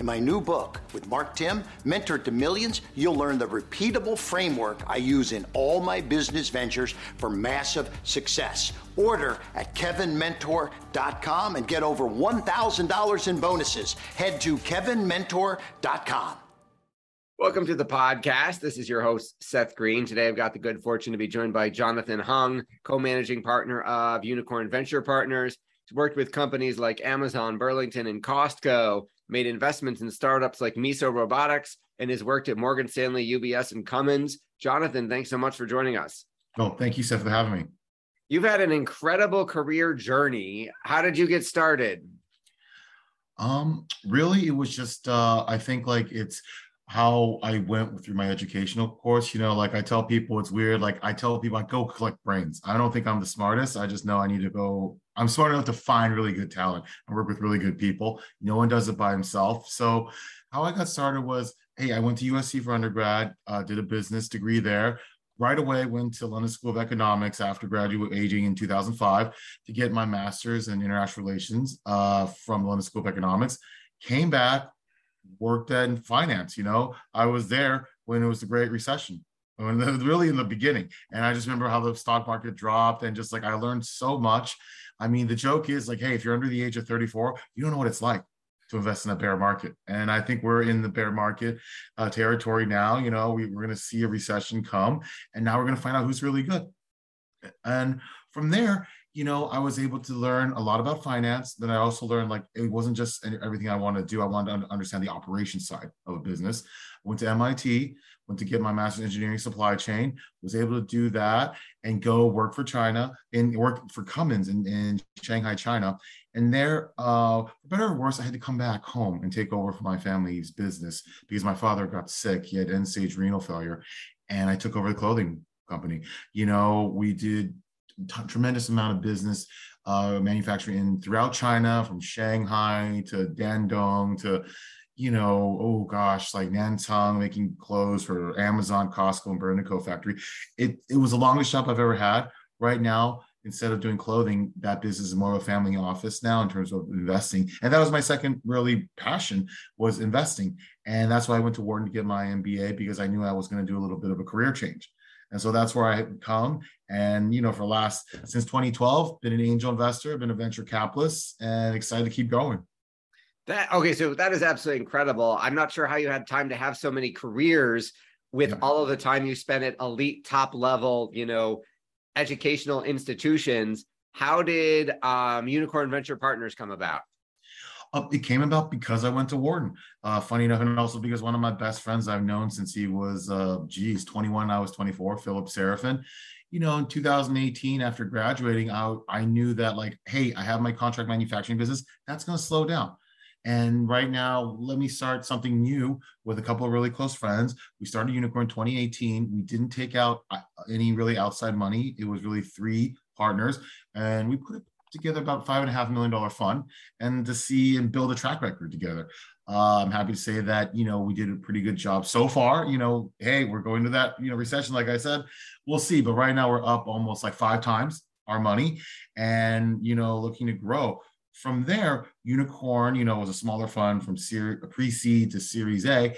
In my new book with Mark Timm, Mentor to Millions, you'll learn the repeatable framework I use in all my business ventures for massive success. Order at kevinmentor.com and get over $1,000 in bonuses. Head to kevinmentor.com. Welcome to the podcast. This is your host, Seth Green. Today, I've got the good fortune to be joined by Jonathan Hung, co managing partner of Unicorn Venture Partners. He's worked with companies like Amazon, Burlington, and Costco made investments in startups like Miso Robotics, and has worked at Morgan Stanley, UBS, and Cummins. Jonathan, thanks so much for joining us. Oh, thank you, Seth, for having me. You've had an incredible career journey. How did you get started? Um, really, it was just uh, I think like it's how I went through my educational course. You know, like I tell people it's weird. Like I tell people I go collect brains. I don't think I'm the smartest. I just know I need to go I'm smart enough to find really good talent and work with really good people. No one does it by himself. So, how I got started was hey, I went to USC for undergrad, uh, did a business degree there. Right away, went to London School of Economics after graduate aging in 2005 to get my master's in international relations uh, from London School of Economics. Came back, worked in finance. You know, I was there when it was the Great Recession when really in the beginning. And I just remember how the stock market dropped and just like I learned so much. I mean, the joke is like, hey, if you're under the age of 34, you don't know what it's like to invest in a bear market. And I think we're in the bear market uh, territory now. You know, we, we're going to see a recession come, and now we're going to find out who's really good. And from there, you know, I was able to learn a lot about finance. Then I also learned like it wasn't just everything I wanted to do. I wanted to understand the operation side of a business. I went to MIT, went to get my master's in engineering supply chain, was able to do that and go work for China and work for Cummins in, in Shanghai, China. And there, uh, for better or worse, I had to come back home and take over for my family's business because my father got sick. He had end stage renal failure. And I took over the clothing company. You know, we did t- tremendous amount of business uh, manufacturing in throughout China, from Shanghai to Dandong to you know, oh gosh, like Nantong making clothes for Amazon, Costco, and Burlington Coat Factory. It it was the longest job I've ever had. Right now, instead of doing clothing, that business is more of a family office now in terms of investing. And that was my second really passion was investing. And that's why I went to Wharton to get my MBA because I knew I was going to do a little bit of a career change. And so that's where I come. And, you know, for last, since 2012, been an angel investor, been a venture capitalist and excited to keep going. That okay, so that is absolutely incredible. I'm not sure how you had time to have so many careers with yeah. all of the time you spent at elite top level, you know, educational institutions. How did um, Unicorn Venture Partners come about? It came about because I went to Wharton. Uh, funny enough, and also because one of my best friends I've known since he was, uh, geez, 21, I was 24, Philip Seraphin. You know, in 2018, after graduating, I, I knew that, like, hey, I have my contract manufacturing business. That's going to slow down. And right now, let me start something new with a couple of really close friends. We started Unicorn 2018. We didn't take out uh, any really outside money. It was really three partners, and we put together about five and a half million dollar fund and to see and build a track record together. Uh, I'm happy to say that you know we did a pretty good job so far. You know, hey, we're going to that you know recession, like I said, we'll see. But right now we're up almost like five times our money, and you know looking to grow. From there, Unicorn, you know, was a smaller fund from pre-seed to Series A.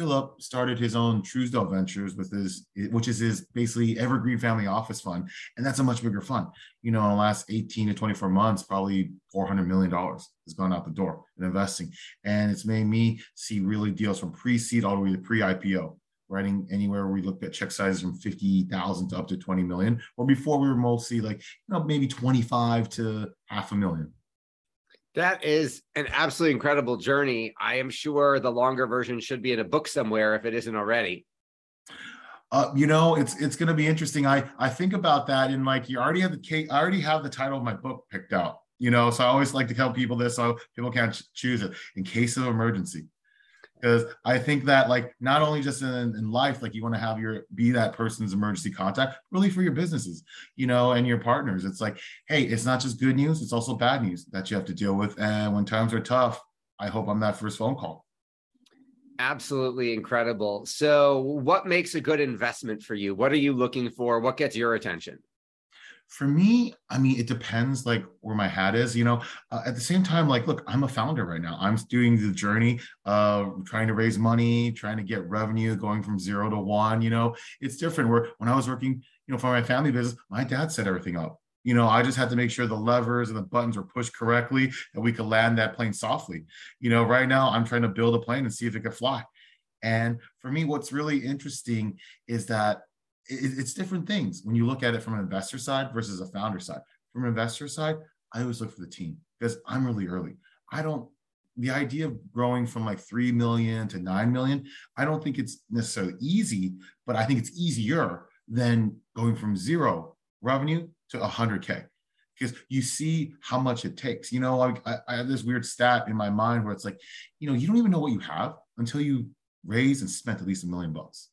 Philip started his own Trousdale Ventures with his, which is his basically evergreen family office fund, and that's a much bigger fund. You know, in the last 18 to 24 months, probably 400 million dollars has gone out the door in investing, and it's made me see really deals from pre-seed all the way to pre-IPO. Writing anywhere we looked at check sizes from 50,000 to up to 20 million, or before we were mostly like, you know, maybe 25 to half a million. That is an absolutely incredible journey. I am sure the longer version should be in a book somewhere if it isn't already. Uh, you know, it's it's going to be interesting. I I think about that and like you already have the. I already have the title of my book picked out. You know, so I always like to tell people this so people can't choose it in case of emergency because I think that like not only just in, in life, like you want to have your be that person's emergency contact, really for your businesses, you know, and your partners. It's like, hey, it's not just good news; it's also bad news that you have to deal with. And when times are tough, I hope I'm that first phone call. Absolutely incredible. So, what makes a good investment for you? What are you looking for? What gets your attention? For me i mean it depends like where my hat is you know? Uh, at the same time like look i'm a founder right now. I'm doing the journey of trying to raise money trying to get revenue going from zero to one you know? It's different. Where when i was working you know for my family business my dad set everything up. You know i just had to make sure the levers and the buttons were pushed correctly and we could land that plane softly. You know right now i'm trying to build a plane and see if it could fly. And for me what's really interesting is that it's different things when you look at it from an investor side versus a founder side. From an investor side, I always look for the team because I'm really early. I don't the idea of growing from like 3 million to 9 million, I don't think it's necessarily easy, but I think it's easier than going from zero revenue to 100K because you see how much it takes. You know, I, I have this weird stat in my mind where it's like, you know, you don't even know what you have until you raise and spent at least a million bucks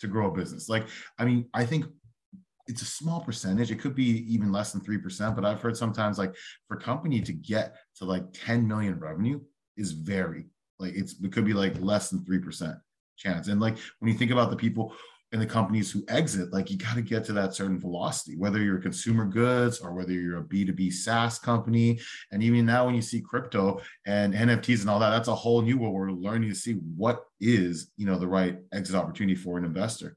to grow a business. Like, I mean, I think it's a small percentage. It could be even less than 3%, but I've heard sometimes like for company to get to like 10 million revenue is very like it's it could be like less than 3% chance. And like when you think about the people in the companies who exit, like you got to get to that certain velocity, whether you're consumer goods or whether you're a B2B SaaS company. And even now, when you see crypto and NFTs and all that, that's a whole new world. We're learning to see what is, you know, the right exit opportunity for an investor.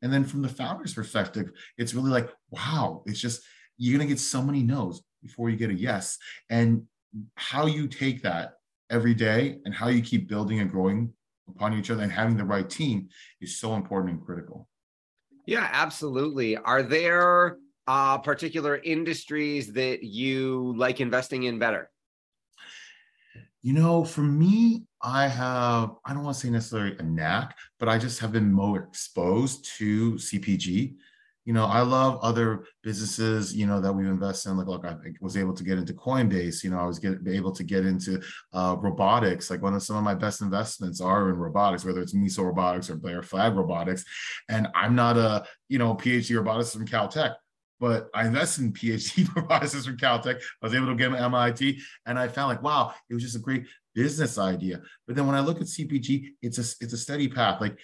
And then from the founder's perspective, it's really like, wow, it's just, you're going to get so many no's before you get a yes. And how you take that every day and how you keep building and growing upon each other and having the right team is so important and critical. Yeah, absolutely. Are there uh, particular industries that you like investing in better? You know, for me, I have, I don't want to say necessarily a knack, but I just have been more exposed to CPG you know, I love other businesses, you know, that we've invested in. Like, look, I was able to get into Coinbase. You know, I was get, able to get into uh, robotics. Like one of some of my best investments are in robotics, whether it's Miso Robotics or Bear Flag Robotics. And I'm not a, you know, PhD roboticist from Caltech, but I invested in PhD roboticist from Caltech. I was able to get my MIT, and I found like, wow, it was just a great business idea. But then when I look at CPG, it's a it's a steady path. Like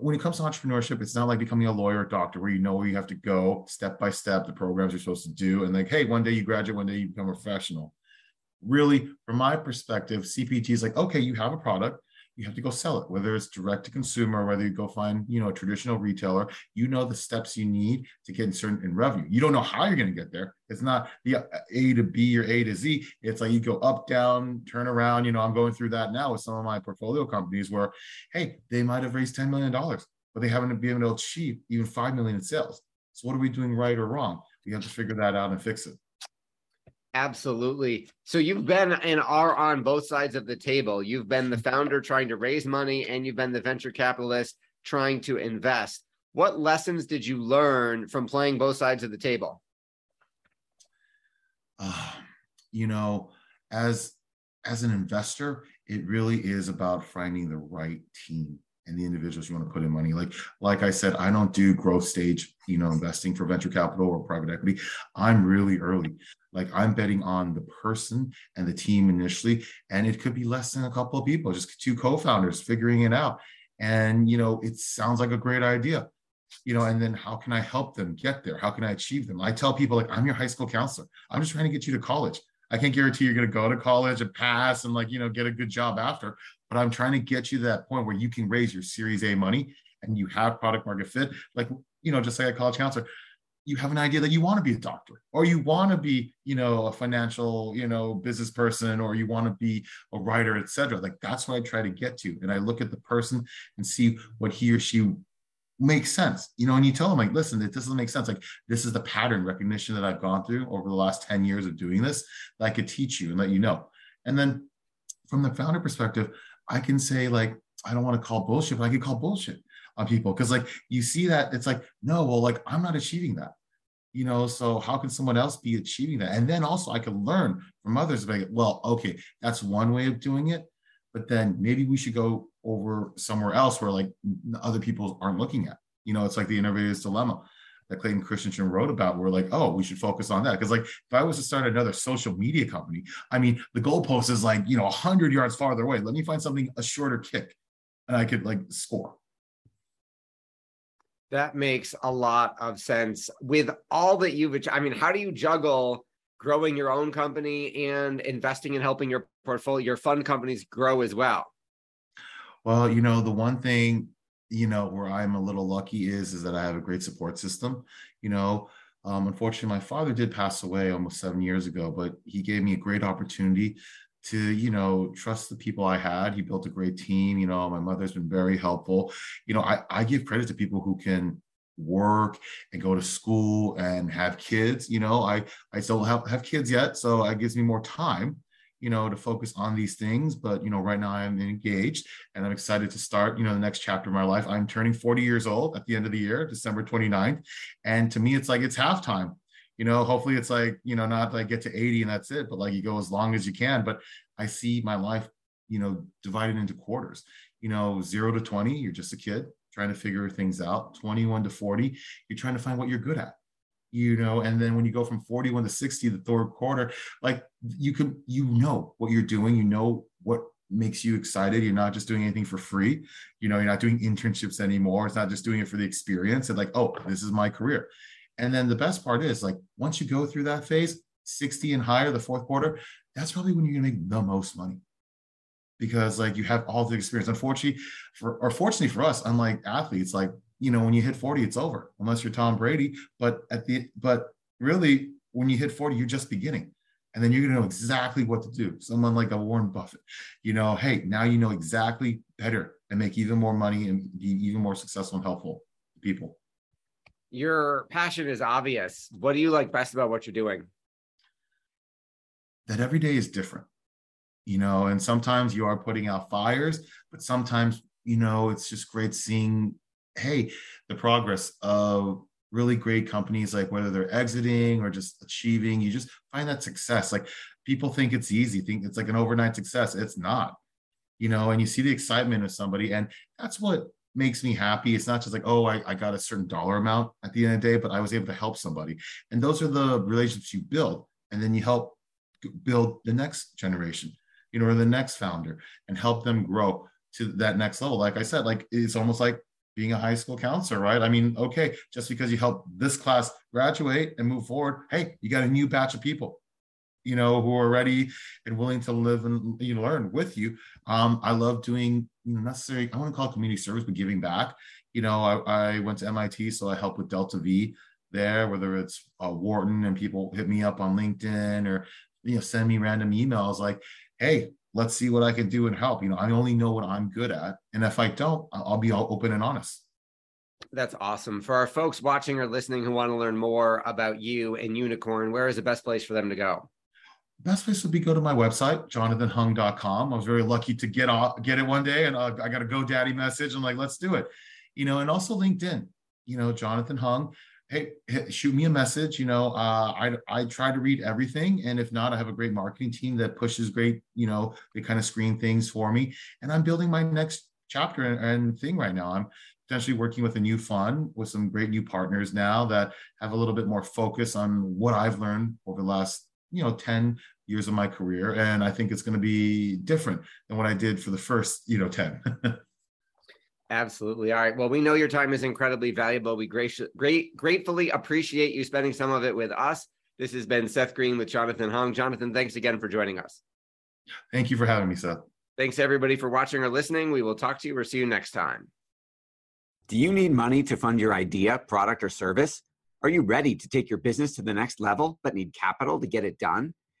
when it comes to entrepreneurship, it's not like becoming a lawyer or doctor where you know where you have to go step by step, the programs you're supposed to do, and like, hey, one day you graduate, one day you become a professional. Really, from my perspective, CPG is like, okay, you have a product, you have to go sell it whether it's direct to consumer whether you go find you know a traditional retailer you know the steps you need to get in certain in revenue. You don't know how you're going to get there. It's not the uh, a to b or a to z. It's like you go up down turn around you know i'm going through that now with some of my portfolio companies where hey they might have raised 10 million dollars but they haven't been able to achieve even 5 million in sales. So what are we doing right or wrong? We have to figure that out and fix it Absolutely. So you've been and are on both sides of the table. You've been the founder trying to raise money, and you've been the venture capitalist trying to invest. What lessons did you learn from playing both sides of the table? Uh, you know, as as an investor, it really is about finding the right team and the individuals you want to put in money. Like, like I said, I don't do growth stage, you know, investing for venture capital or private equity. I'm really early. Like I'm betting on the person and the team initially, and it could be less than a couple of people, just two co-founders figuring it out. And you know, it sounds like a great idea. You know, and then how can I help them get there? How can I achieve them? I tell people like I'm your high school counselor. I'm just trying to get you to college. I can't guarantee you're going to go to college and pass and like, you know, get a good job after, but I'm trying to get you to that point where you can raise your series A money and you have product market fit. Like, you know, just like a college counselor, you have an idea that you want to be a doctor or you want to be, you know, a financial, you know, business person, or you want to be a writer, etc. Like that's what I try to get to. And I look at the person and see what he or she makes sense. You know and you tell them like listen it doesn't make sense. Like this is the pattern recognition that i've gone through over the last 10 years of doing this that i could teach you and let you know. And then from the founder perspective i can say like i don't want to call bullshit but i can call bullshit on people. Because like you see that it's like no well like i'm not achieving that. You know so how can someone else be achieving that? And then also i can learn from others like well okay that's one way of doing it but then maybe we should go over somewhere else where like other people aren't looking at. You know, it's like the innovator's dilemma that Clayton Christensen wrote about. We're like, oh, we should focus on that. Because like if I was to start another social media company, I mean, the goalpost is like, you know, hundred yards farther away. Let me find something a shorter kick and I could like score. That makes a lot of sense. With all that you've, I mean, how do you juggle growing your own company and investing in helping your portfolio, your fund companies grow as well? Well, you know, the one thing, you know, where I'm a little lucky is is that I have a great support system. You know, um, unfortunately, my father did pass away almost seven years ago, but he gave me a great opportunity to, you know, trust the people I had. He built a great team. You know, my mother's been very helpful. You know, I, I give credit to people who can work and go to school and have kids. You know, I I still have have kids yet, so it gives me more time you know, to focus on these things. But, you know, right now I'm engaged and I'm excited to start, you know, the next chapter of my life. I'm turning 40 years old at the end of the year, December 29th. And to me, it's like it's halftime. You know, hopefully it's like, you know, not like get to 80 and that's it, but like you go as long as you can. But I see my life, you know, divided into quarters. You know, zero to 20, you're just a kid trying to figure things out. 21 to 40, you're trying to find what you're good at you know and then when you go from 41 to 60 the third quarter like you can you know what you're doing. You know what makes you excited. You're not just doing anything for free. You know you're not doing internships anymore. It's not just doing it for the experience and like oh this is my career. And then the best part is like once you go through that phase 60 and higher the fourth quarter that's probably when you're gonna make the most money. Because like you have all the experience. Unfortunately for or fortunately for us unlike athletes like you know, when you hit 40, it's over, unless you're Tom Brady. But at the but really, when you hit 40, you're just beginning. And then you're gonna know exactly what to do. Someone like a Warren Buffett, you know, hey, now you know exactly better and make even more money and be even more successful and helpful to people. Your passion is obvious. What do you like best about what you're doing? That every day is different, you know, and sometimes you are putting out fires, but sometimes, you know, it's just great seeing hey, the progress of really great companies, like whether they're exiting or just achieving, you just find that success. Like people think it's easy, think it's like an overnight success. It's not, you know, and you see the excitement of somebody, and that's what makes me happy. It's not just like, oh, I, I got a certain dollar amount at the end of the day, but I was able to help somebody. And those are the relationships you build. And then you help build the next generation, you know, or the next founder and help them grow to that next level. Like I said, like it's almost like being a high school counselor, right? I mean, okay, just because you help this class graduate and move forward, hey, you got a new batch of people, you know, who are ready and willing to live and you know, learn with you. Um, I love doing, you know, necessary, I want to call it community service, but giving back. You know, I, I went to MIT, so I help with Delta V there, whether it's uh, Wharton and people hit me up on LinkedIn or, you know, send me random emails like, hey, let's see what I can do and help. You know, I only know what I'm good at. And if I don't, I'll be all open and honest. That's awesome. For our folks watching or listening who want to learn more about you and Unicorn, where is the best place for them to go? best place would be go to my website, jonathanhung.com. I was very lucky to get off, get it one day, and uh, I got a GoDaddy message. I'm like, let's do it, you know, and also LinkedIn, you know, Jonathan Hung. Hey, shoot me a message. You know, uh, I I try to read everything, and if not, I have a great marketing team that pushes great. You know, they kind of screen things for me, and I'm building my next chapter and, and thing right now. I'm potentially working with a new fund with some great new partners now that have a little bit more focus on what I've learned over the last you know 10 years of my career and i think it's going to be different than what i did for the first you know 10 absolutely. All right. Well we know your time is incredibly valuable. We gracious great gratefully appreciate you spending some of it with us. This has been seth green with jonathan hung. Jonathan thanks again for joining us. Thank you for having me seth. Thanks everybody for watching or listening. We will talk to you or see you next time. Do you need money to fund your idea product or service? Are you ready to take your business to the next level but need capital to get it done?